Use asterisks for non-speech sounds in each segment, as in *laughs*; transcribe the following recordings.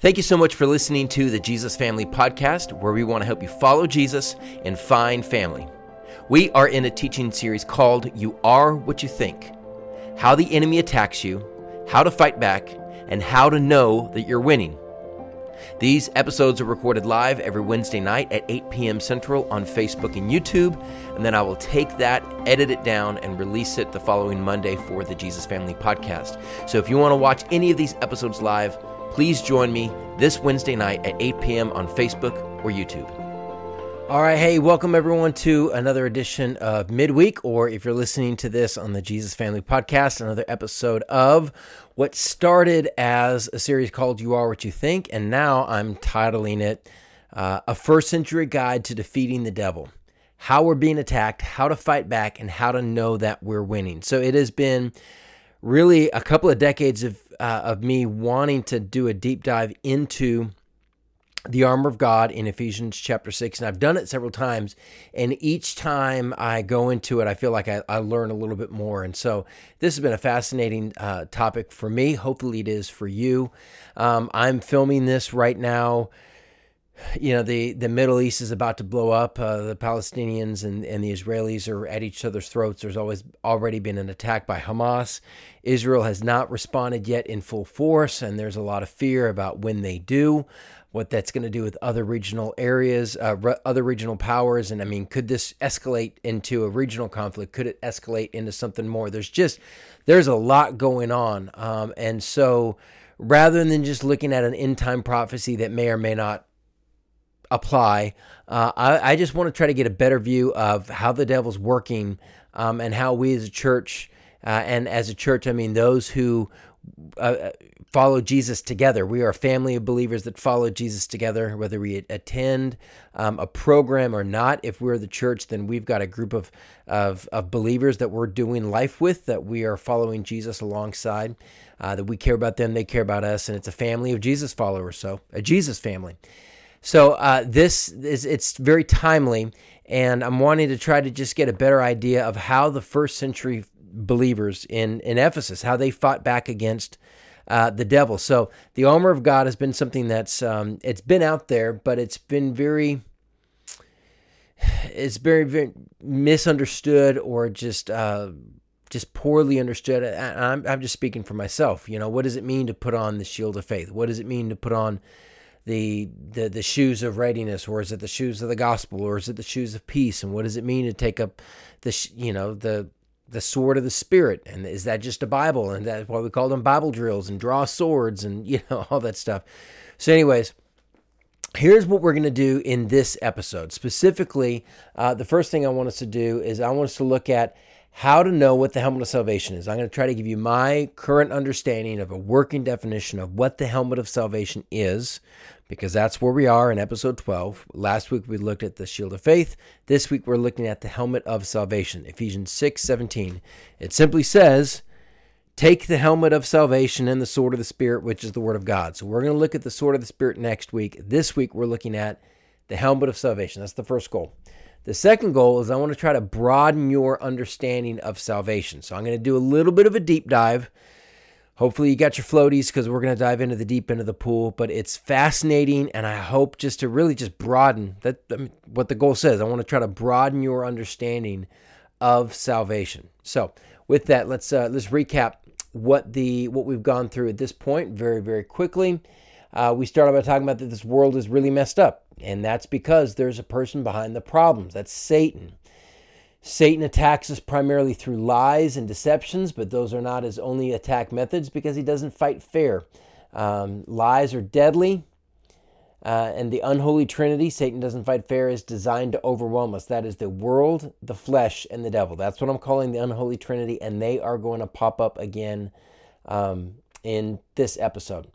Thank you so much for listening to the Jesus Family Podcast, where we want to help you follow Jesus and find family. We are in a teaching series called You Are What You Think How the Enemy Attacks You, How to Fight Back, and How to Know That You're Winning. These episodes are recorded live every Wednesday night at 8 p.m. Central on Facebook and YouTube, and then I will take that, edit it down, and release it the following Monday for the Jesus Family Podcast. So if you want to watch any of these episodes live, Please join me this Wednesday night at 8 p.m. on Facebook or YouTube. All right, hey, welcome everyone to another edition of Midweek, or if you're listening to this on the Jesus Family Podcast, another episode of what started as a series called You Are What You Think, and now I'm titling it uh, A First Century Guide to Defeating the Devil How We're Being Attacked, How to Fight Back, and How to Know That We're Winning. So it has been really a couple of decades of uh, of me wanting to do a deep dive into the armor of God in Ephesians chapter 6. And I've done it several times. And each time I go into it, I feel like I, I learn a little bit more. And so this has been a fascinating uh, topic for me. Hopefully, it is for you. Um, I'm filming this right now you know the the Middle East is about to blow up. Uh, the Palestinians and, and the Israelis are at each other's throats. There's always already been an attack by Hamas. Israel has not responded yet in full force, and there's a lot of fear about when they do, what that's going to do with other regional areas, uh, re- other regional powers. And I mean, could this escalate into a regional conflict? Could it escalate into something more? There's just there's a lot going on, um, and so rather than just looking at an end time prophecy that may or may not apply. Uh, I, I, just want to try to get a better view of how the devil's working um, and how we as a church, uh, and as a church, I mean those who uh, follow Jesus together. We are a family of believers that follow Jesus together, whether we attend um, a program or not. If we're the church, then we've got a group of, of, of believers that we're doing life with, that we are following Jesus alongside, uh, that we care about them, they care about us, and it's a family of Jesus followers, so a Jesus family. So uh, this is it's very timely, and I'm wanting to try to just get a better idea of how the first century believers in in Ephesus how they fought back against. Uh, the devil. So the armor of God has been something that's um, it's been out there, but it's been very it's very very misunderstood or just uh, just poorly understood. I'm I'm just speaking for myself. You know, what does it mean to put on the shield of faith? What does it mean to put on the, the the shoes of readiness, or is it the shoes of the gospel, or is it the shoes of peace? And what does it mean to take up the you know the the sword of the spirit? And is that just a Bible? And that's why we call them Bible drills and draw swords and *laughs* you know all that stuff. So, anyways. Here's what we're going to do in this episode. Specifically, uh, the first thing I want us to do is I want us to look at how to know what the helmet of salvation is. I'm going to try to give you my current understanding of a working definition of what the helmet of salvation is, because that's where we are in episode 12. Last week we looked at the shield of faith. This week we're looking at the helmet of salvation, Ephesians 6 17. It simply says, Take the helmet of salvation and the sword of the Spirit, which is the Word of God. So we're going to look at the sword of the Spirit next week. This week we're looking at the helmet of salvation. That's the first goal. The second goal is I want to try to broaden your understanding of salvation. So I'm going to do a little bit of a deep dive. Hopefully, you got your floaties because we're going to dive into the deep end of the pool. But it's fascinating, and I hope just to really just broaden that what the goal says. I want to try to broaden your understanding of salvation. So, with that, let's uh, let's recap what the what we've gone through at this point very very quickly. Uh, we started by talking about that this world is really messed up. And that's because there's a person behind the problems. That's Satan. Satan attacks us primarily through lies and deceptions, but those are not his only attack methods because he doesn't fight fair. Um, lies are deadly, uh, and the unholy trinity, Satan doesn't fight fair, is designed to overwhelm us. That is the world, the flesh, and the devil. That's what I'm calling the unholy trinity, and they are going to pop up again um, in this episode.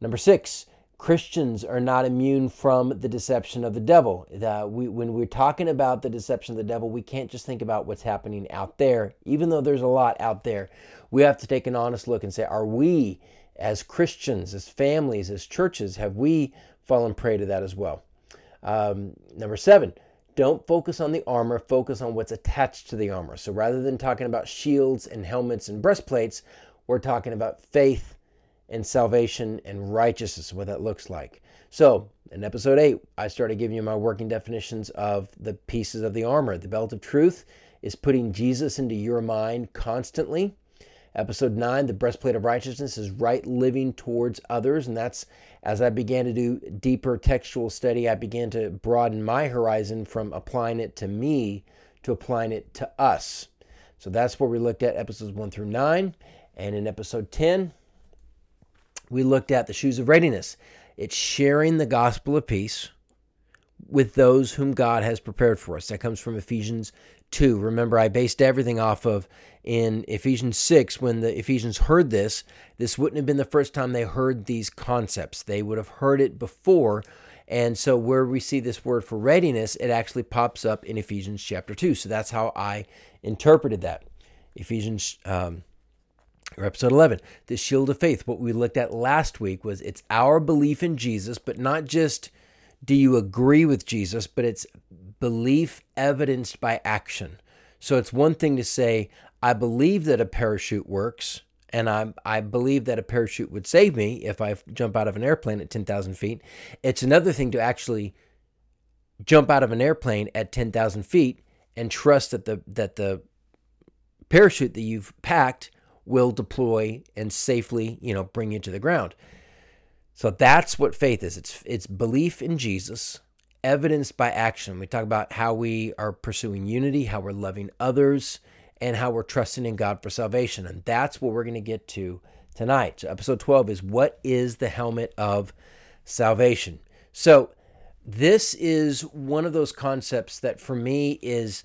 Number six, Christians are not immune from the deception of the devil. Uh, we, when we're talking about the deception of the devil, we can't just think about what's happening out there, even though there's a lot out there. We have to take an honest look and say, are we, as Christians, as families, as churches, have we fallen prey to that as well? Um, number seven, don't focus on the armor, focus on what's attached to the armor. So rather than talking about shields and helmets and breastplates, we're talking about faith and salvation and righteousness, what that looks like. So, in episode 8, I started giving you my working definitions of the pieces of the armor. The belt of truth is putting Jesus into your mind constantly. Episode 9, the breastplate of righteousness is right living towards others. And that's as I began to do deeper textual study, I began to broaden my horizon from applying it to me to applying it to us. So that's where we looked at episodes 1 through 9. And in episode 10, we looked at the shoes of readiness. It's sharing the gospel of peace with those whom God has prepared for us. That comes from Ephesians 2. Remember, I based everything off of in Ephesians 6 when the Ephesians heard this. This wouldn't have been the first time they heard these concepts, they would have heard it before. And so, where we see this word for readiness, it actually pops up in Ephesians chapter 2. So, that's how I interpreted that. Ephesians um, or episode 11, the shield of faith. What we looked at last week was it's our belief in Jesus, but not just do you agree with Jesus, but it's belief evidenced by action. So it's one thing to say, I believe that a parachute works, and I, I believe that a parachute would save me if I jump out of an airplane at 10,000 feet. It's another thing to actually jump out of an airplane at 10,000 feet and trust that the that the parachute that you've packed will deploy and safely, you know, bring you to the ground. So that's what faith is. It's it's belief in Jesus, evidenced by action. We talk about how we are pursuing unity, how we're loving others, and how we're trusting in God for salvation. And that's what we're going to get to tonight. So episode 12 is what is the helmet of salvation? So this is one of those concepts that for me is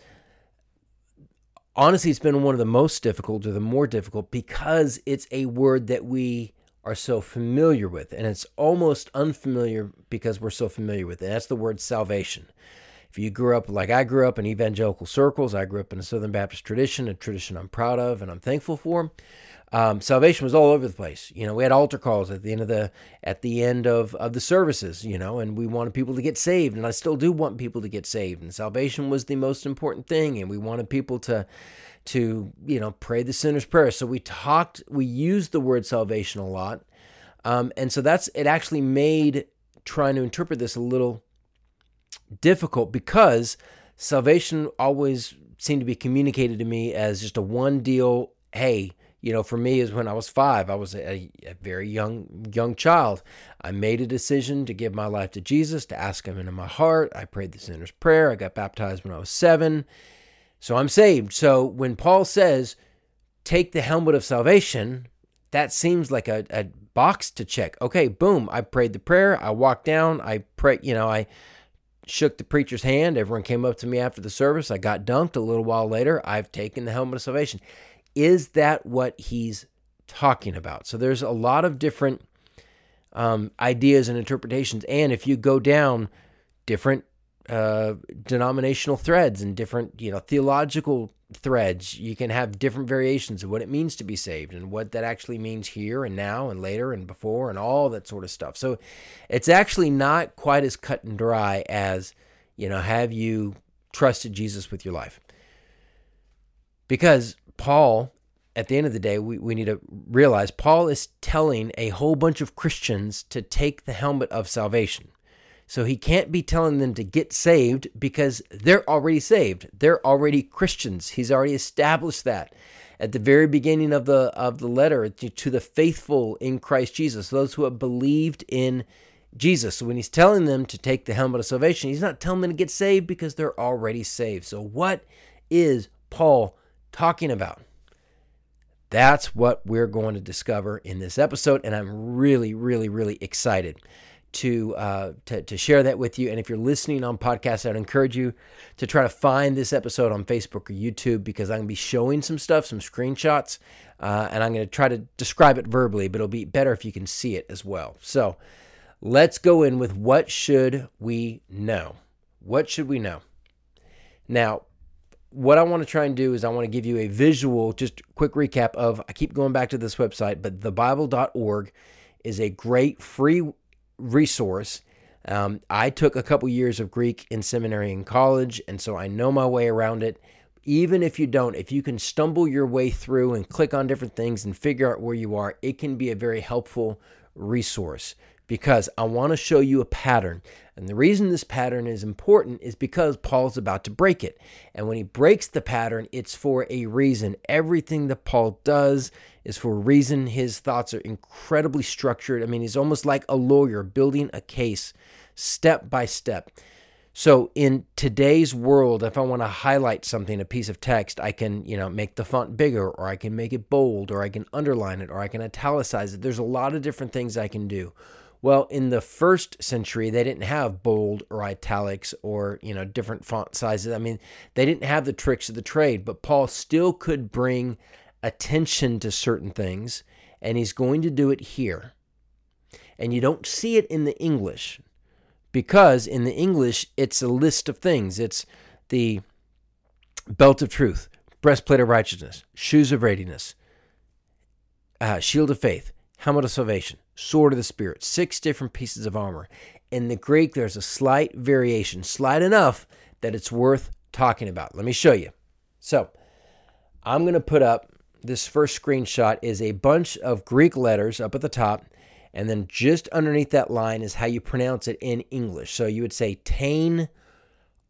honestly, it's been one of the most difficult or the more difficult because it's a word that we are so familiar with. And it's almost unfamiliar because we're so familiar with it. That's the word salvation. If you grew up like I grew up in evangelical circles, I grew up in a Southern Baptist tradition, a tradition I'm proud of and I'm thankful for um, salvation was all over the place. You know, we had altar calls at the end of the at the end of, of the services, you know, and we wanted people to get saved, and I still do want people to get saved. And salvation was the most important thing, and we wanted people to to you know pray the sinner's prayer. So we talked, we used the word salvation a lot, um, and so that's it. Actually, made trying to interpret this a little difficult because salvation always seemed to be communicated to me as just a one deal. Hey, you know, for me is when I was five. I was a, a, very young young child. I made a decision to give my life to Jesus, to ask Him into my heart. I prayed the sinner's prayer. I got baptized when I was seven, so I'm saved. So when Paul says, "Take the helmet of salvation," that seems like a, a box to check. Okay, boom. I prayed the prayer. I walked down. I pray. You know, I shook the preacher's hand. Everyone came up to me after the service. I got dunked. A little while later, I've taken the helmet of salvation is that what he's talking about? So there's a lot of different um, ideas and interpretations. And if you go down different uh, denominational threads and different, you know, theological threads, you can have different variations of what it means to be saved and what that actually means here and now and later and before and all that sort of stuff. So it's actually not quite as cut and dry as, you know, have you trusted Jesus with your life? Because Paul, at the end of the day, we, we need to realize Paul is telling a whole bunch of Christians to take the helmet of salvation. So he can't be telling them to get saved because they're already saved. They're already Christians. He's already established that at the very beginning of the of the letter to the faithful in Christ Jesus, those who have believed in Jesus. So when he's telling them to take the helmet of salvation, he's not telling them to get saved because they're already saved. So what is Paul talking about? That's what we're going to discover in this episode, and I'm really, really, really excited to uh, to, to share that with you. And if you're listening on podcast, I'd encourage you to try to find this episode on Facebook or YouTube because I'm going to be showing some stuff, some screenshots, uh, and I'm going to try to describe it verbally, but it'll be better if you can see it as well. So let's go in with what should we know? What should we know? Now, what I want to try and do is I want to give you a visual, just quick recap of, I keep going back to this website, but thebible.org is a great free resource. Um, I took a couple years of Greek in seminary and college, and so I know my way around it. even if you don't, if you can stumble your way through and click on different things and figure out where you are, it can be a very helpful resource because I want to show you a pattern. And the reason this pattern is important is because Paul's about to break it. And when he breaks the pattern, it's for a reason. Everything that Paul does is for a reason. His thoughts are incredibly structured. I mean, he's almost like a lawyer building a case step by step. So in today's world, if I want to highlight something, a piece of text, I can, you know, make the font bigger or I can make it bold or I can underline it or I can italicize it. There's a lot of different things I can do. Well, in the first century, they didn't have bold or italics or, you know, different font sizes. I mean, they didn't have the tricks of the trade, but Paul still could bring attention to certain things, and he's going to do it here. And you don't see it in the English because in the English, it's a list of things. It's the belt of truth, breastplate of righteousness, shoes of readiness, uh, shield of faith, helmet of salvation, sword of the Spirit, six different pieces of armor. In the Greek, there's a slight variation, slight enough that it's worth talking about. Let me show you. So, I'm going to put up this first screenshot is a bunch of Greek letters up at the top and then just underneath that line is how you pronounce it in English. So you would say Tain,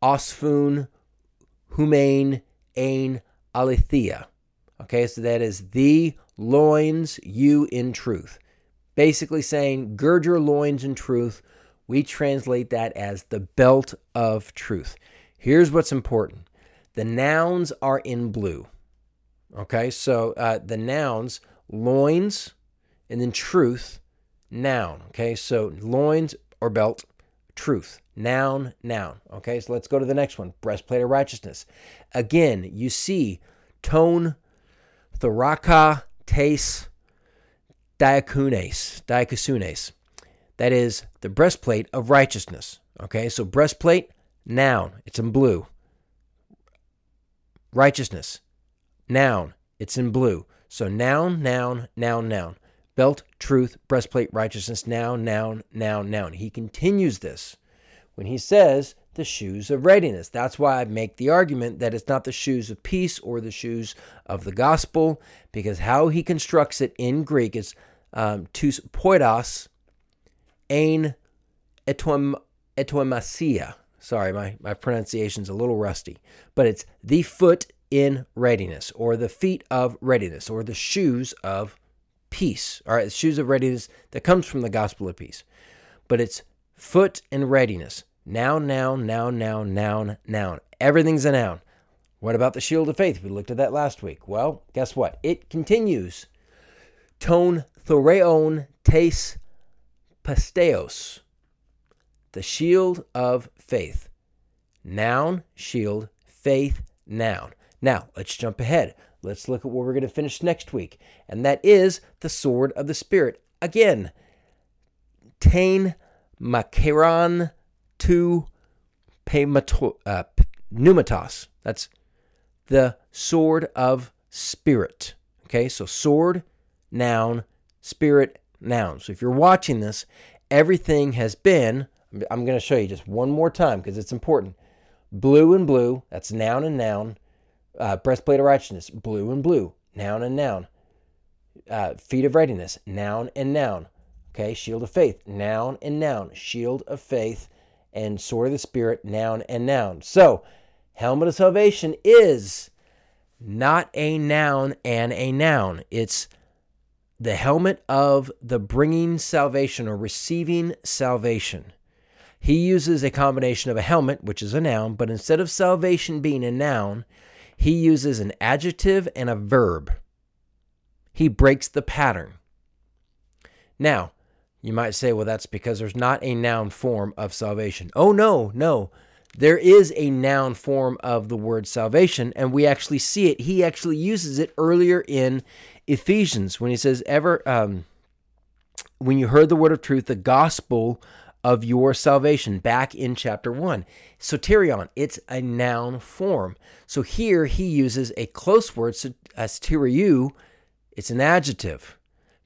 Osfun, Humain, Ain, Alethea. Okay, so that is the loins, you in truth. Basically saying, gird your loins in truth. We translate that as the belt of truth. Here's what's important the nouns are in blue. Okay, so uh, the nouns, loins, and then truth noun. Okay, so loins or belt, truth. Noun, noun. Okay, so let's go to the next one breastplate of righteousness. Again, you see tone, thoraka, taste, diakunes, diakusunes. That is the breastplate of righteousness. Okay, so breastplate, noun, it's in blue. Righteousness, noun, it's in blue. So noun, noun, noun, noun belt, truth, breastplate, righteousness, noun, noun, noun, noun. He continues this when he says the shoes of readiness. That's why I make the argument that it's not the shoes of peace or the shoes of the gospel, because how he constructs it in Greek is um, tous poidos, ein etoimasia. Sorry, my, my pronunciation's a little rusty, but it's the foot in readiness, or the feet of readiness, or the shoes of peace. All right, the shoes of readiness that comes from the gospel of peace. But it's foot and readiness. Noun, noun, noun, noun, noun, noun. Everything's a noun. What about the shield of faith? We looked at that last week. Well, guess what? It continues. Tone thoreon tes pasteos. The shield of faith. Noun, shield, faith, noun. Now, let's jump ahead. Let's look at what we're going to finish next week, and that is the sword of the Spirit. Again, Tain Makeron to uh, Pneumatos. That's the sword of Spirit. Okay, so sword, noun, spirit, noun. So if you're watching this, everything has been, I'm going to show you just one more time because it's important. Blue and blue, that's noun and noun uh, breastplate of righteousness, blue and blue, noun and noun. Uh, feet of readiness, noun and noun. Okay, shield of faith, noun and noun. Shield of faith and sword of the spirit, noun and noun. So, helmet of salvation is not a noun and a noun. It's the helmet of the bringing salvation or receiving salvation. He uses a combination of a helmet, which is a noun, but instead of salvation being a noun, he uses an adjective and a verb. He breaks the pattern. Now, you might say, well, that's because there's not a noun form of salvation. Oh, no, no. There is a noun form of the word salvation, and we actually see it. He actually uses it earlier in Ephesians when he says, Ever, um, when you heard the word of truth, the gospel of your salvation back in chapter 1. Soterion, it's a noun form. So here he uses a close word, soteriou, it's an adjective.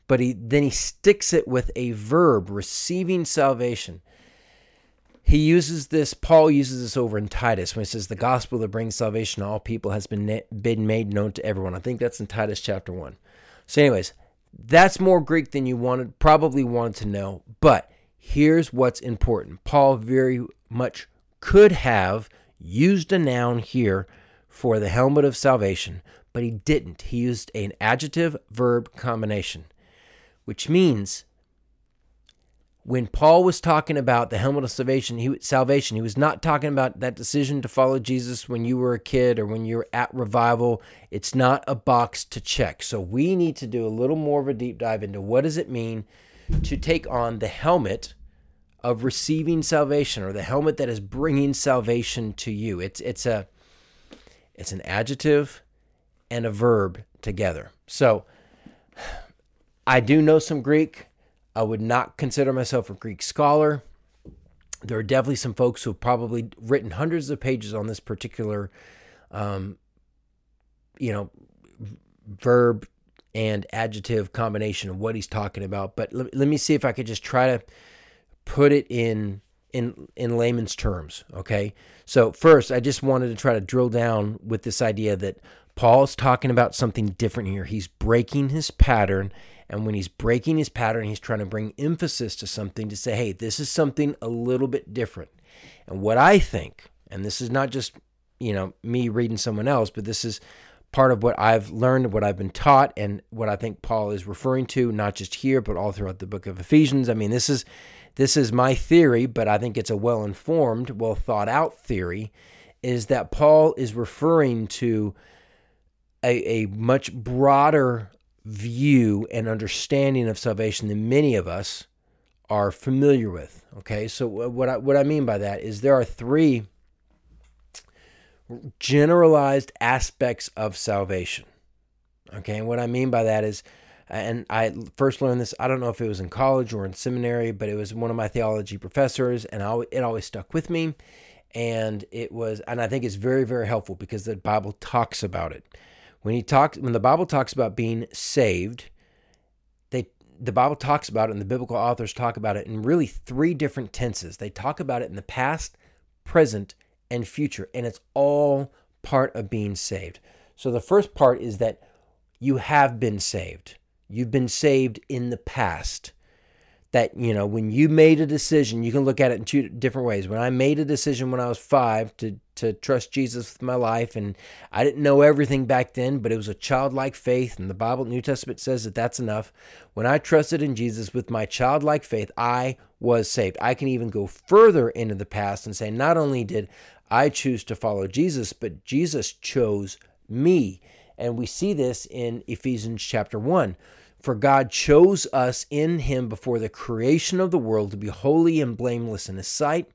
But he then he sticks it with a verb, receiving salvation. he uses this paul uses this over in titus when he says the gospel that brings salvation to all people has been been made known to everyone i think that's in titus chapter 1 so anyways that's more greek than you wanted probably wanted to know but here's what's important. Paul very much could have used a noun here for the helmet of salvation but he didn't. He used an adjective verb combination which means when Paul was talking about the helmet of salvation, he salvation, he was not talking about that decision to follow Jesus when you were a kid or when you were at revival. It's not a box to check. So we need to do a little more of a deep dive into what does it mean to take on the helmet of receiving salvation or the helmet that is bringing salvation to you. It's it's a it's an adjective and a verb together. So I do know some Greek. I would not consider myself a Greek scholar. There are definitely some folks who have probably written hundreds of pages on this particular, um, you know, verb and adjective combination of what he's talking about. But let, let me see if I could just try to put it in in in layman's terms. Okay, so first, I just wanted to try to drill down with this idea that Paul's talking about something different here. He's breaking his pattern and when he's breaking his pattern, he's trying to bring emphasis to something to say, hey, this is something a little bit different. And what I think, and this is not just, you know, me reading someone else, but this is part of what I've learned, what I've been taught, and what I think Paul is referring to, not just here, but all throughout the book of Ephesians. I mean, this is this is my theory, but I think it's a well-informed, well thought out theory, is that Paul is referring to a, a much broader view and understanding of salvation than many of us are familiar with. Okay, so what I, what I mean by that is there are three generalized aspects of salvation. Okay, and what I mean by that is, and I first learned this, I don't know if it was in college or in seminary, but it was one of my theology professors, and I, it always stuck with me. And it was, and I think it's very, very helpful because the Bible talks about it when he talks when the Bible talks about being saved, they the Bible talks about it and the biblical authors talk about it in really three different tenses. They talk about it in the past, present, and future, and it's all part of being saved. So the first part is that you have been saved. You've been saved in the past that you know when you made a decision you can look at it in two different ways when i made a decision when i was five to to trust jesus with my life and i didn't know everything back then but it was a childlike faith and the bible new testament says that that's enough. When i trusted in jesus with my childlike faith i was saved. I can even go further into the past and say not only did i choose to follow jesus but jesus chose me. And we see this in ephesians chapter 1 for God chose us in him before the creation of the world to be holy and blameless in his sight.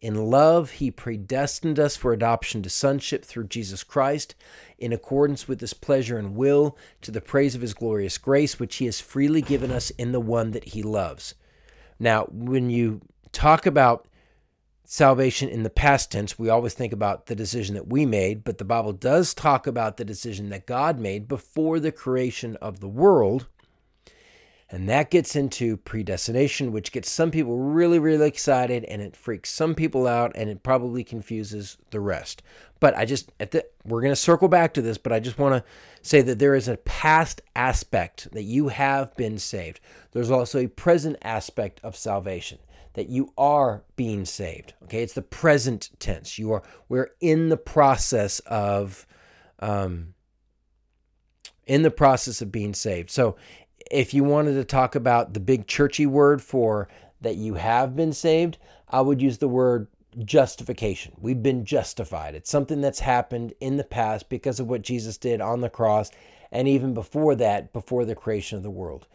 In love, he predestined us for adoption to sonship through Jesus Christ, in accordance with his pleasure and will, to the praise of his glorious grace, which he has freely given us in the one that he loves. Now, when you talk about salvation in the past tense, we always think about the decision that we made, but the Bible does talk about the decision that God made before the creation of the world and that gets into predestination, which gets some people really, really excited and it freaks some people out and it probably confuses the rest. But I just, at the, we're going to circle back to this, but I just want to say that there is a past aspect that you have been saved. There's also a present aspect of salvation that you are being saved. Okay. It's the present tense. You are, we're in the process of, um, in the process of being saved. So if you wanted to talk about the big churchy word for that you have been saved, I would use the word justification. We've been justified. It's something that's happened in the past because of what Jesus did on the cross and even before that, before the creation of the world.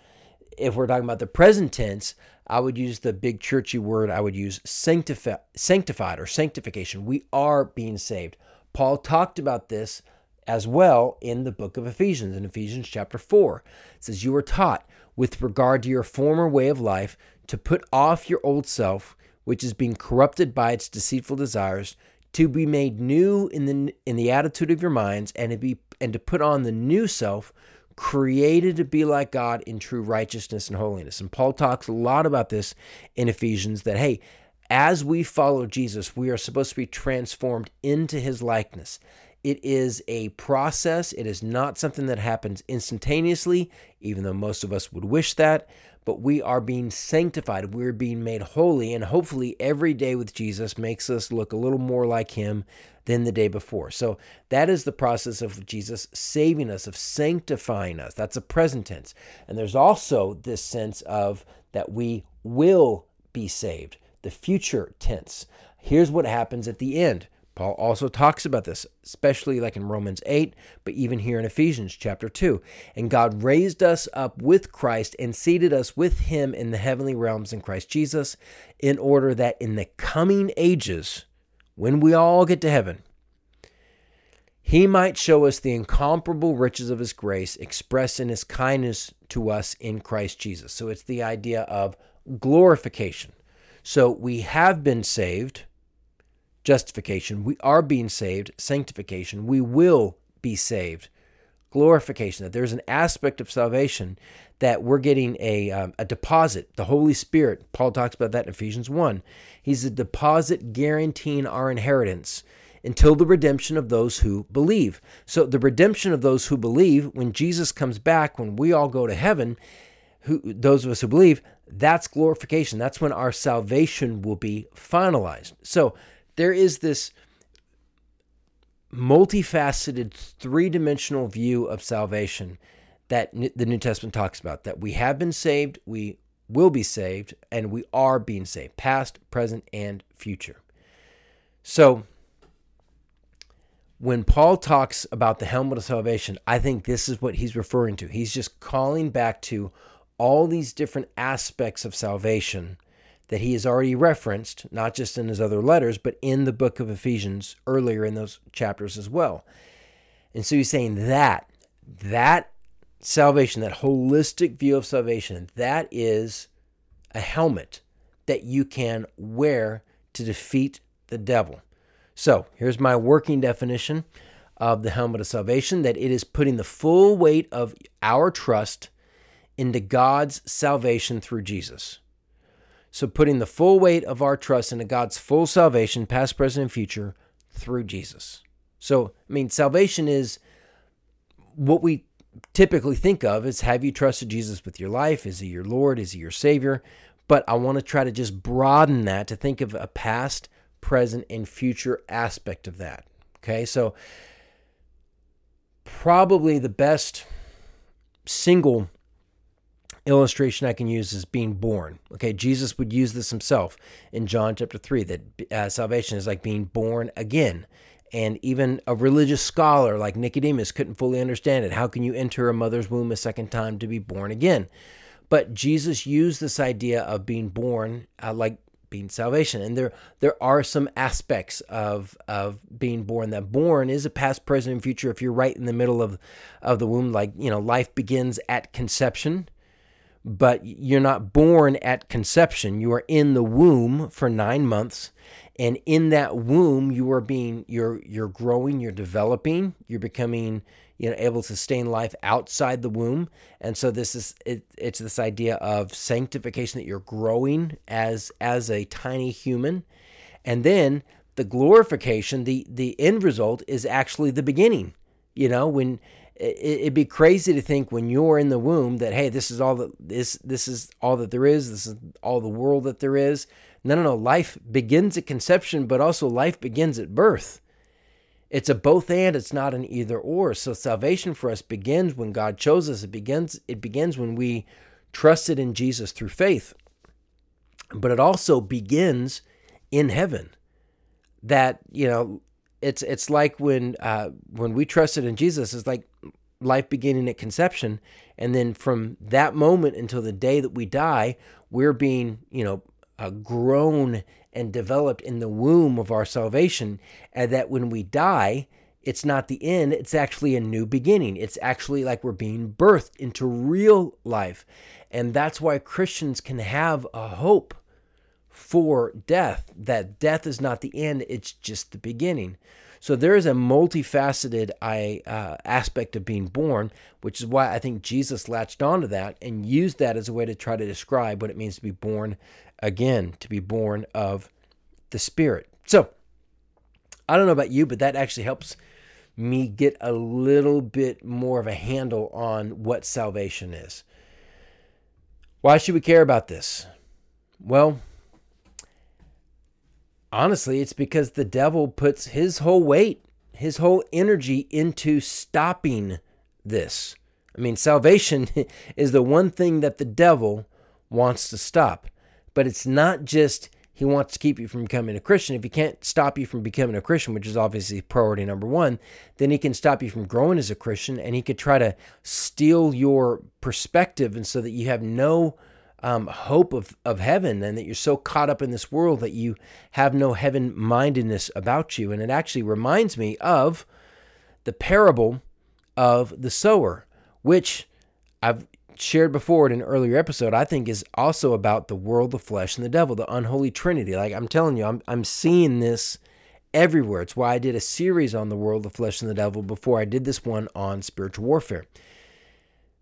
If we're talking about the present tense, I would use the big churchy word. I would use sanctifi- sanctified or sanctification. We are being saved. Paul talked about this as well in the book of Ephesians, in Ephesians chapter 4. It says, You were taught with regard to your former way of life to put off your old self, which is being corrupted by its deceitful desires, to be made new in the in the attitude of your minds, and to be and to put on the new self, created to be like God in true righteousness and holiness. And Paul talks a lot about this in Ephesians that hey, as we follow Jesus, we are supposed to be transformed into his likeness. It is a process. It is not something that happens instantaneously, even though most of us would wish that. But we are being sanctified. We're being made holy. And hopefully, every day with Jesus makes us look a little more like Him than the day before. So, that is the process of Jesus saving us, of sanctifying us. That's a present tense. And there's also this sense of that we will be saved, the future tense. Here's what happens at the end Paul also talks about this, especially like in Romans 8, but even here in Ephesians chapter 2. And God raised us up with Christ and seated us with him in the heavenly realms in Christ Jesus, in order that in the coming ages, when we all get to heaven, he might show us the incomparable riches of his grace expressed in his kindness to us in Christ Jesus. So it's the idea of glorification. So we have been saved justification. We are being saved, sanctification. We will be saved, glorification. That there's an aspect of salvation that we're getting a, um, a deposit, the Holy Spirit. Paul talks about that in Ephesians 1. He's a deposit guaranteeing our inheritance until the redemption of those who believe. So, the redemption of those who believe, when Jesus comes back, when we all go to heaven, who, those of us who believe, that's glorification. That's when our salvation will be finalized. So, there is this multifaceted, three dimensional view of salvation that the New Testament talks about that we have been saved, we will be saved, and we are being saved past, present, and future. So, when Paul talks about the helmet of salvation, I think this is what he's referring to. He's just calling back to all these different aspects of salvation that he has already referenced, not just in his other letters, but in the book of Ephesians earlier in those chapters as well. And so he's saying that, that salvation, that holistic view of salvation, that is a helmet that you can wear to defeat the devil. So here's my working definition of the helmet of salvation that it is putting the full weight of our trust into God's salvation through Jesus. So, putting the full weight of our trust into God's full salvation, past, present, and future, through Jesus. So, I mean, salvation is what we typically think of is have you trusted Jesus with your life? Is he your Lord? Is he your Savior? But I want to try to just broaden that to think of a past, present, and future aspect of that. Okay, so probably the best single illustration I can use is being born. Okay, Jesus would use this himself in John chapter 3 that uh, salvation is like being born again. And even a religious scholar like Nicodemus couldn't fully understand it. How can you enter a mother's womb a second time to be born again? But Jesus used this idea of being born uh, like being salvation. And there there are some aspects of of being born. That born is a past, present, and future. If you're right in the middle of of the womb, like you know, life begins at conception but you're not born at conception. You are in the womb for nine months. And in that womb, you are being, you're, you're growing, you're developing, you're becoming, you know, able to sustain life outside the womb. And so this is, it, it's this idea of sanctification that you're growing as, as a tiny human. And then the glorification, the, the end result is actually the beginning. You know, when it'd be crazy to think when you're in the womb that hey this is all that this this is all that there is this is all the world that there is. No no no life begins at conception but also life begins at birth. It's a both and it's not an either or. So salvation for us begins when god chose us. It begins it begins when we trusted in jesus through faith. But it also begins in heaven. That you know it's it's like when uh, when we trusted in Jesus, it's like life beginning at conception, and then from that moment until the day that we die, we're being you know uh, grown and developed in the womb of our salvation, and that when we die, it's not the end; it's actually a new beginning. It's actually like we're being birthed into real life, and that's why Christians can have a hope for death, that death is not the end, it's just the beginning. So there is a multifaceted I, uh, aspect of being born, which is why I think Jesus latched onto that and used that as a way to try to describe what it means to be born again, to be born of the Spirit. So I don't know about you, but that actually helps me get a little bit more of a handle on what salvation is. Why should we care about this? Well, honestly, it's because the devil puts his whole weight, his whole energy into stopping this. I mean, salvation *laughs* is the one thing that the devil wants to stop. But it's not just he wants to keep you from becoming a Christian. If he can't stop you from becoming a Christian, which is obviously priority number one, then he can stop you from growing as a Christian and he could try to steal your perspective and so that you have no um, hope of, of heaven and that you're so caught up in this world that you have no heaven mindedness about you. And it actually reminds me of the parable of the sower, which I've shared before in an earlier episode, I think is also about the world, the flesh, and the devil, the unholy trinity. Like I'm telling you, I'm, I'm seeing this everywhere. It's why I did a series on the world, the flesh, and the devil before I did this one on spiritual warfare.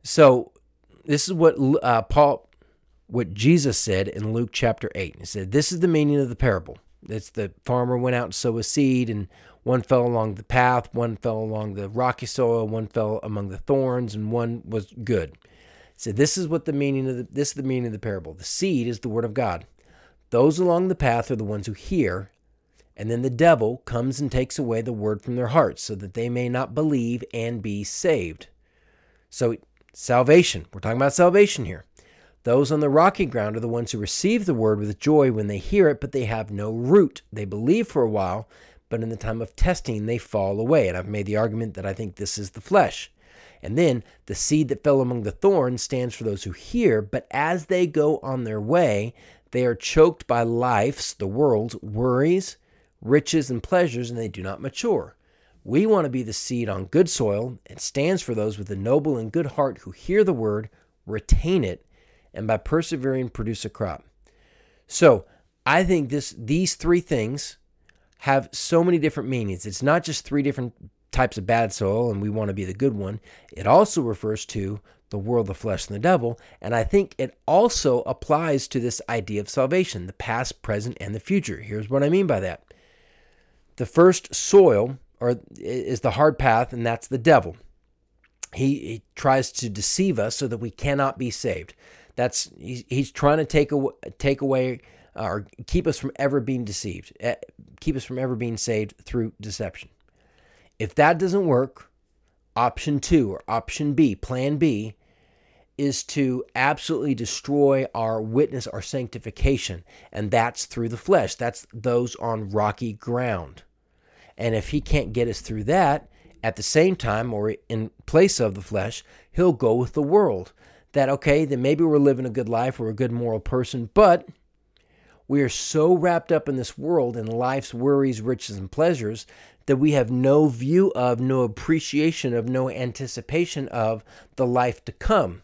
So, this is what uh, Paul, what Jesus said in Luke chapter 8. He said, This is the meaning of the parable. It's the farmer went out and sowed a seed, and one fell along the path, one fell along the rocky soil, one fell among the thorns, and one was good. So this is what the meaning of the, this is the meaning of the parable. The seed is the word of God. Those along the path are the ones who hear, and then the devil comes and takes away the word from their hearts, so that they may not believe and be saved. So salvation, we're talking about salvation here. Those on the rocky ground are the ones who receive the word with joy when they hear it, but they have no root. They believe for a while, but in the time of testing, they fall away. And I've made the argument that I think this is the flesh. And then the seed that fell among the thorns stands for those who hear, but as they go on their way, they are choked by life's, the world's, worries, riches, and pleasures, and they do not mature. We want to be the seed on good soil. It stands for those with a noble and good heart who hear the word, retain it, and by persevering produce a crop. So I think this these three things have so many different meanings. It's not just three different types of bad soil and we want to be the good one. It also refers to the world, the flesh, and the devil. And I think it also applies to this idea of salvation, the past, present, and the future. Here's what I mean by that. The first soil or is the hard path, and that's the devil. He, he tries to deceive us so that we cannot be saved. That's he's, he's trying to take away, take away uh, or keep us from ever being deceived, eh, keep us from ever being saved through deception. If that doesn't work, option two or option B, plan B, is to absolutely destroy our witness, our sanctification. And that's through the flesh. That's those on rocky ground. And if he can't get us through that, at the same time or in place of the flesh, he'll go with the world. That, okay, then maybe we're living a good life, we're a good moral person, but we are so wrapped up in this world and life's worries, riches, and pleasures that we have no view of, no appreciation of, no anticipation of the life to come.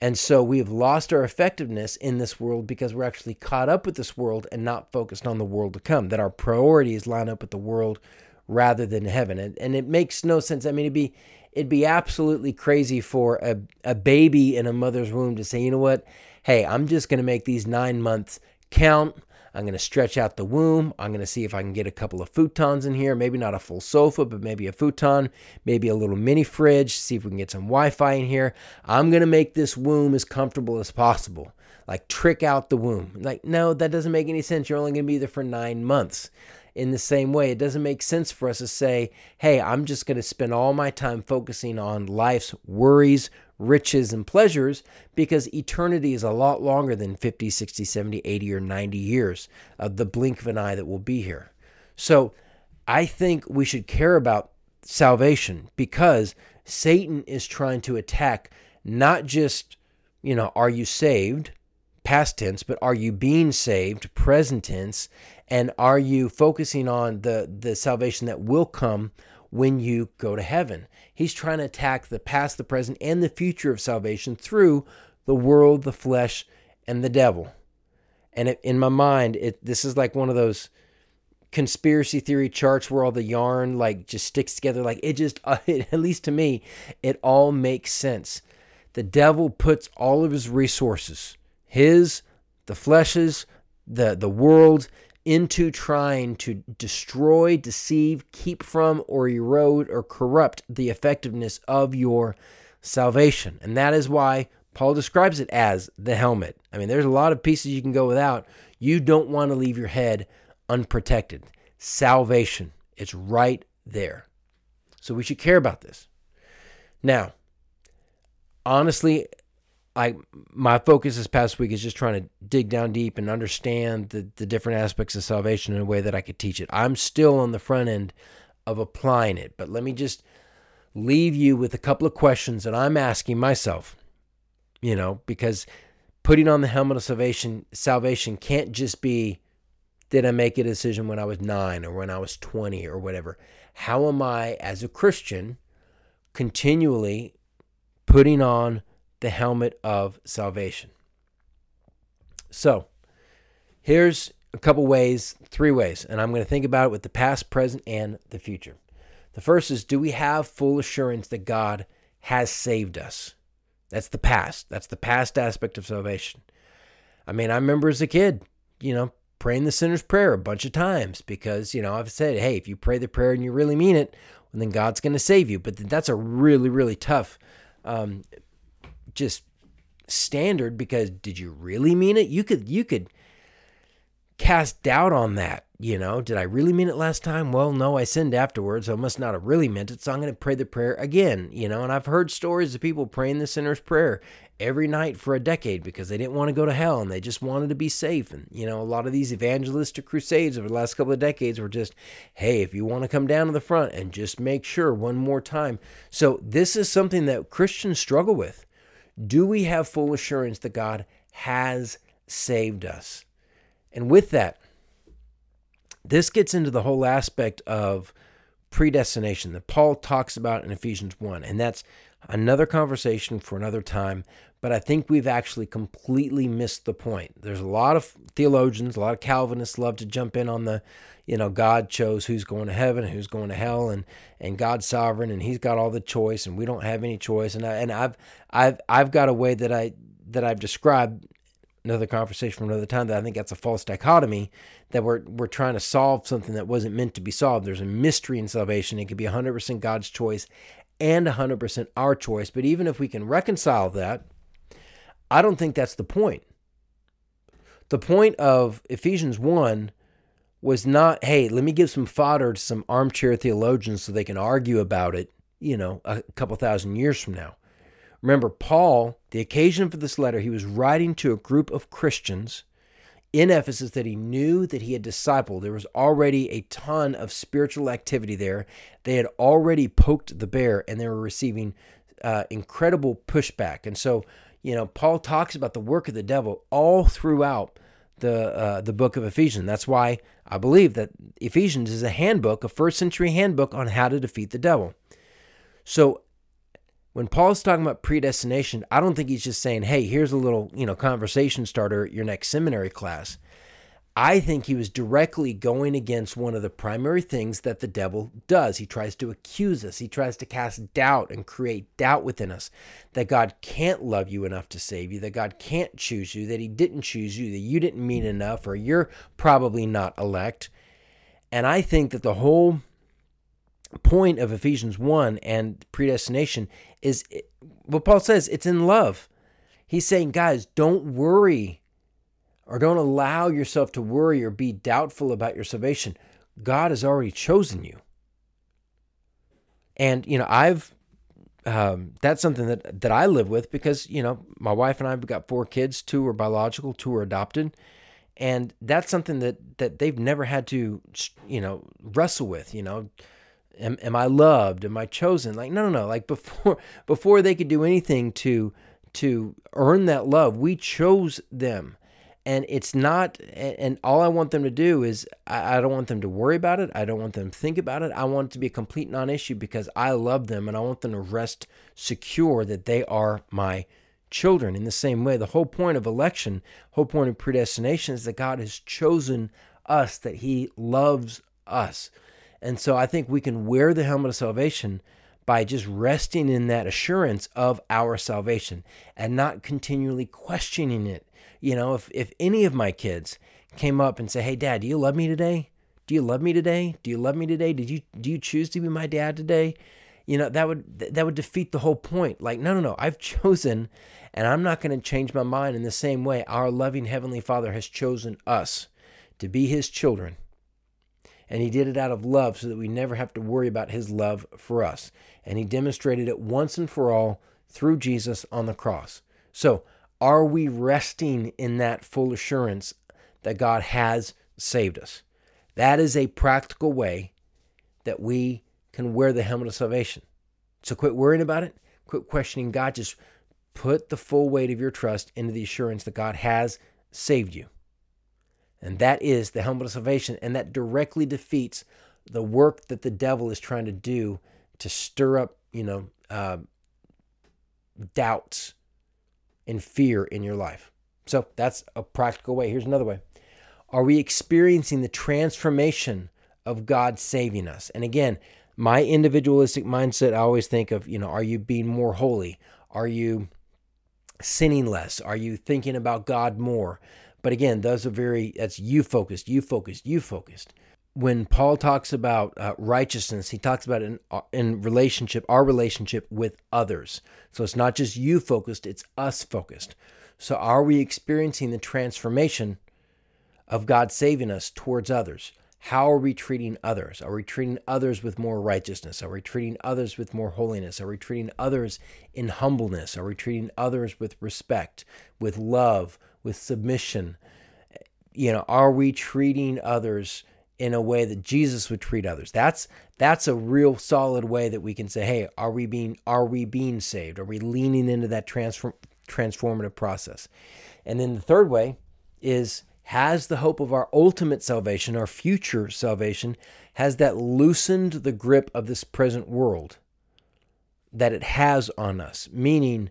And so we have lost our effectiveness in this world because we're actually caught up with this world and not focused on the world to come, that our priorities line up with the world rather than heaven. And, and it makes no sense. I mean, it'd be it'd be absolutely crazy for a, a baby in a mother's womb to say, you know what, hey, I'm just gonna make these nine months count. I'm going to stretch out the womb. I'm going to see if I can get a couple of futons in here. Maybe not a full sofa, but maybe a futon, maybe a little mini fridge. See if we can get some Wi Fi in here. I'm going to make this womb as comfortable as possible. Like, trick out the womb. Like, no, that doesn't make any sense. You're only going to be there for nine months in the same way. It doesn't make sense for us to say, hey, I'm just going to spend all my time focusing on life's worries, riches, and pleasures because eternity is a lot longer than 50, 60, 70, 80, or 90 years of the blink of an eye that will be here. So I think we should care about salvation because Satan is trying to attack not just, you know, are you saved? Past tense, but are you being saved? Present tense. And are you focusing on the, the salvation that will come when you go to heaven? He's trying to attack the past, the present, and the future of salvation through the world, the flesh, and the devil. And it, in my mind, it this is like one of those conspiracy theory charts where all the yarn like just sticks together. Like it just, uh, *laughs* it, at least to me, it all makes sense. The devil puts all of his resources, his, the flesh's, the the world, into trying to destroy, deceive, keep from, or erode or corrupt the effectiveness of your salvation. And that is why Paul describes it as the helmet. I mean, there's a lot of pieces you can go without. You don't want to leave your head unprotected. Salvation, it's right there. So we should care about this. Now, honestly, I my focus this past week is just trying to dig down deep and understand the, the different aspects of salvation in a way that I could teach it. I'm still on the front end of applying it, but let me just leave you with a couple of questions that I'm asking myself. You know, because putting on the helmet of salvation salvation can't just be did I make a decision when I was 9 or when I was 20 or whatever. How am I as a Christian continually putting on the helmet of salvation. So, here's a couple ways, three ways, and I'm going to think about it with the past, present, and the future. The first is do we have full assurance that God has saved us? That's the past. That's the past aspect of salvation. I mean, I remember as a kid, you know, praying the sinner's prayer a bunch of times because, you know, I've said, hey, if you pray the prayer and you really mean it, well, then God's going to save you. But that's a really, really tough um, just standard because did you really mean it? You could you could cast doubt on that. You know, did I really mean it last time? Well, no, I sinned afterwards. So I must not have really meant it. So I'm going to pray the prayer again. You know, and I've heard stories of people praying the sinner's prayer every night for a decade because they didn't want to go to hell and they just wanted to be safe. And, you know, a lot of these evangelistic crusades over the last couple of decades were just, hey, if you want to come down to the front and just make sure one more time. So this is something that Christians struggle with. Do we have full assurance that God has saved us? And with that, this gets into the whole aspect of predestination that Paul talks about in Ephesians 1. And that's another conversation for another time. But I think we've actually completely missed the point. There's a lot of theologians, a lot of Calvinists love to jump in on the, you know, God chose who's going to heaven, who's going to hell, and and God's sovereign, and He's got all the choice, and we don't have any choice. And I, and I've I've I've got a way that I that I've described another conversation from another time that I think that's a false dichotomy that we're we're trying to solve something that wasn't meant to be solved. There's a mystery in salvation. It could be 100% God's choice and 100% our choice. But even if we can reconcile that, I don't think that's the point. The point of Ephesians 1 was not, hey, let me give some fodder to some armchair theologians so they can argue about it, you know, a couple thousand years from now. Remember, Paul, the occasion for this letter, he was writing to a group of Christians in Ephesus that he knew that he had discipled. There was already a ton of spiritual activity there. They had already poked the bear and they were receiving uh, incredible pushback. And so, you know, Paul talks about the work of the devil all throughout the uh, the book of Ephesians. That's why I believe that Ephesians is a handbook, a first century handbook on how to defeat the devil. So when Paul's talking about predestination, I don't think he's just saying, "Hey, here's a little, you know, conversation starter at your next seminary class." I think he was directly going against one of the primary things that the devil does. He tries to accuse us. He tries to cast doubt and create doubt within us that God can't love you enough to save you, that God can't choose you, that he didn't choose you, that you didn't mean enough, or you're probably not elect. And I think that the whole point of Ephesians 1 and predestination is what Paul says it's in love. He's saying, guys, don't worry or don't allow yourself to worry or be doubtful about your salvation. God has already chosen you. And, you know, I've, um, that's something that, that I live with because, you know, my wife and I have got four kids. Two are biological, two are adopted. And that's something that, that they've never had to, you know, wrestle with, you know, am, am I loved? Am I chosen? Like, no, no, no. Like *laughs* before, before they could do anything to, to earn that love, we chose them and it's not and all i want them to do is I, don't want them to worry about it i don't want them to think about it i want it to be a complete non-issue because i love them and i want them to rest secure that they are my children in the same way. The whole point of election, whole point of predestination is that God has chosen us, that He loves us. And so I think we can wear the helmet of salvation by just resting in that assurance of our salvation and not continually questioning it. You know, if, if any of my kids came up and say, Hey dad, do you love me today? Do you love me today? Do you love me today? Did you do you choose to be my dad today? You know, that would that would defeat the whole point. Like, no, no, no. I've *laughs* chosen and I'm not going to change my mind in the same way our loving heavenly Father has chosen us to be his children. And he did it out of love so that we never have to worry about his love for us. And he demonstrated it once and for all through Jesus on the cross. So, are we resting in that full assurance that God has saved us? That is a practical way that we can wear the helmet of salvation. So quit worrying about it. Quit questioning God. Just put the full weight of your trust into the assurance that God has saved you. And that is the helmet of salvation. And that directly defeats the work that the devil is trying to do to stir up, you know, uh, doubts and fear in your life. So that's a practical way. Here's another way. Are we experiencing the transformation of God saving us? And again, my individualistic mindset, I always think of, you know, are you being more holy? Are you sinning less? Are you thinking about God more? But again, those are very, that's you focused, you focused, you focused. When Paul talks about uh, righteousness, he talks about in, uh, in relationship, our relationship with others. So it's not just you focused, it's us focused. So are we experiencing the transformation of God saving us towards others? How are we treating others? Are we treating others with more righteousness? Are we treating others with more holiness? Are we treating others in humbleness? Are we treating others with respect, with love, with submission? You know, are we treating others in a way that Jesus would treat others? That's that's a real solid way that we can say, "Hey, are we being are we being saved? Are we leaning into that transform transformative process?" And then the third way is has the hope of our ultimate salvation, our future salvation, has that loosened the grip of this present world that it has on us? Meaning,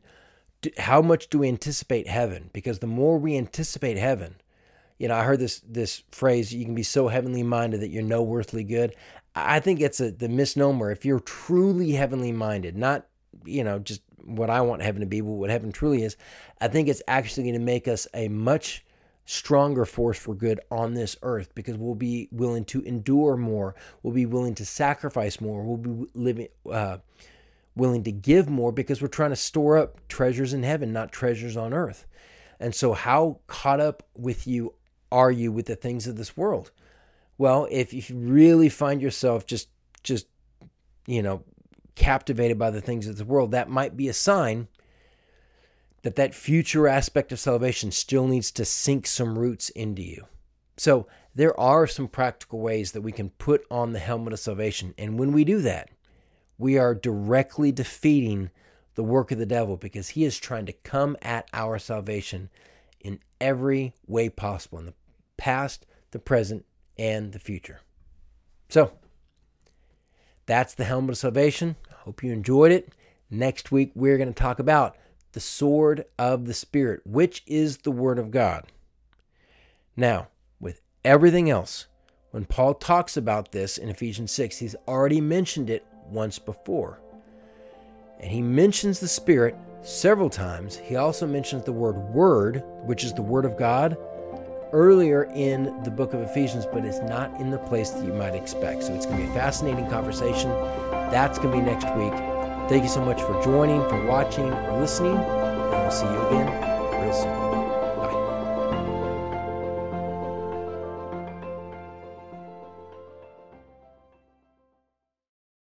how much do we anticipate heaven? Because the more we anticipate heaven, you know, I heard this this phrase, you can be so heavenly minded that you're no earthly good. I think it's a the misnomer. If you're truly heavenly minded, not, you know, just what I want heaven to be, but what heaven truly is, I think it's actually going to make us a much stronger force for good on this earth because we'll be willing to endure more. We'll be willing to sacrifice more. We'll be living, uh, willing to give more because we're trying to store up treasures in heaven, not treasures on earth. And so, how caught up with you are you with the things of this world? Well, if you really find yourself just, just, you know, captivated by the things of the world, that might be a sign that that future aspect of salvation still needs to sink some roots into you. So there are some practical ways that we can put on the helmet of salvation. And when we do that, we are directly defeating the work of the devil because he is trying to come at our salvation in every way possible in the past, the present, and the future. So that's the helmet of salvation. Hope you enjoyed it. Next week, we're going to talk about the sword of the Spirit, which is the Word of God. Now, with everything else, when Paul talks about this in Ephesians 6, he's already mentioned it once before. And he mentions the Spirit several times. He also mentions the word Word, which is the Word of God, earlier in the book of Ephesians, but it's not in the place that you might expect. So it's going to be a fascinating conversation. That's going to be next week. Thank you so much for joining, for watching, or listening, and we'll see you again real soon.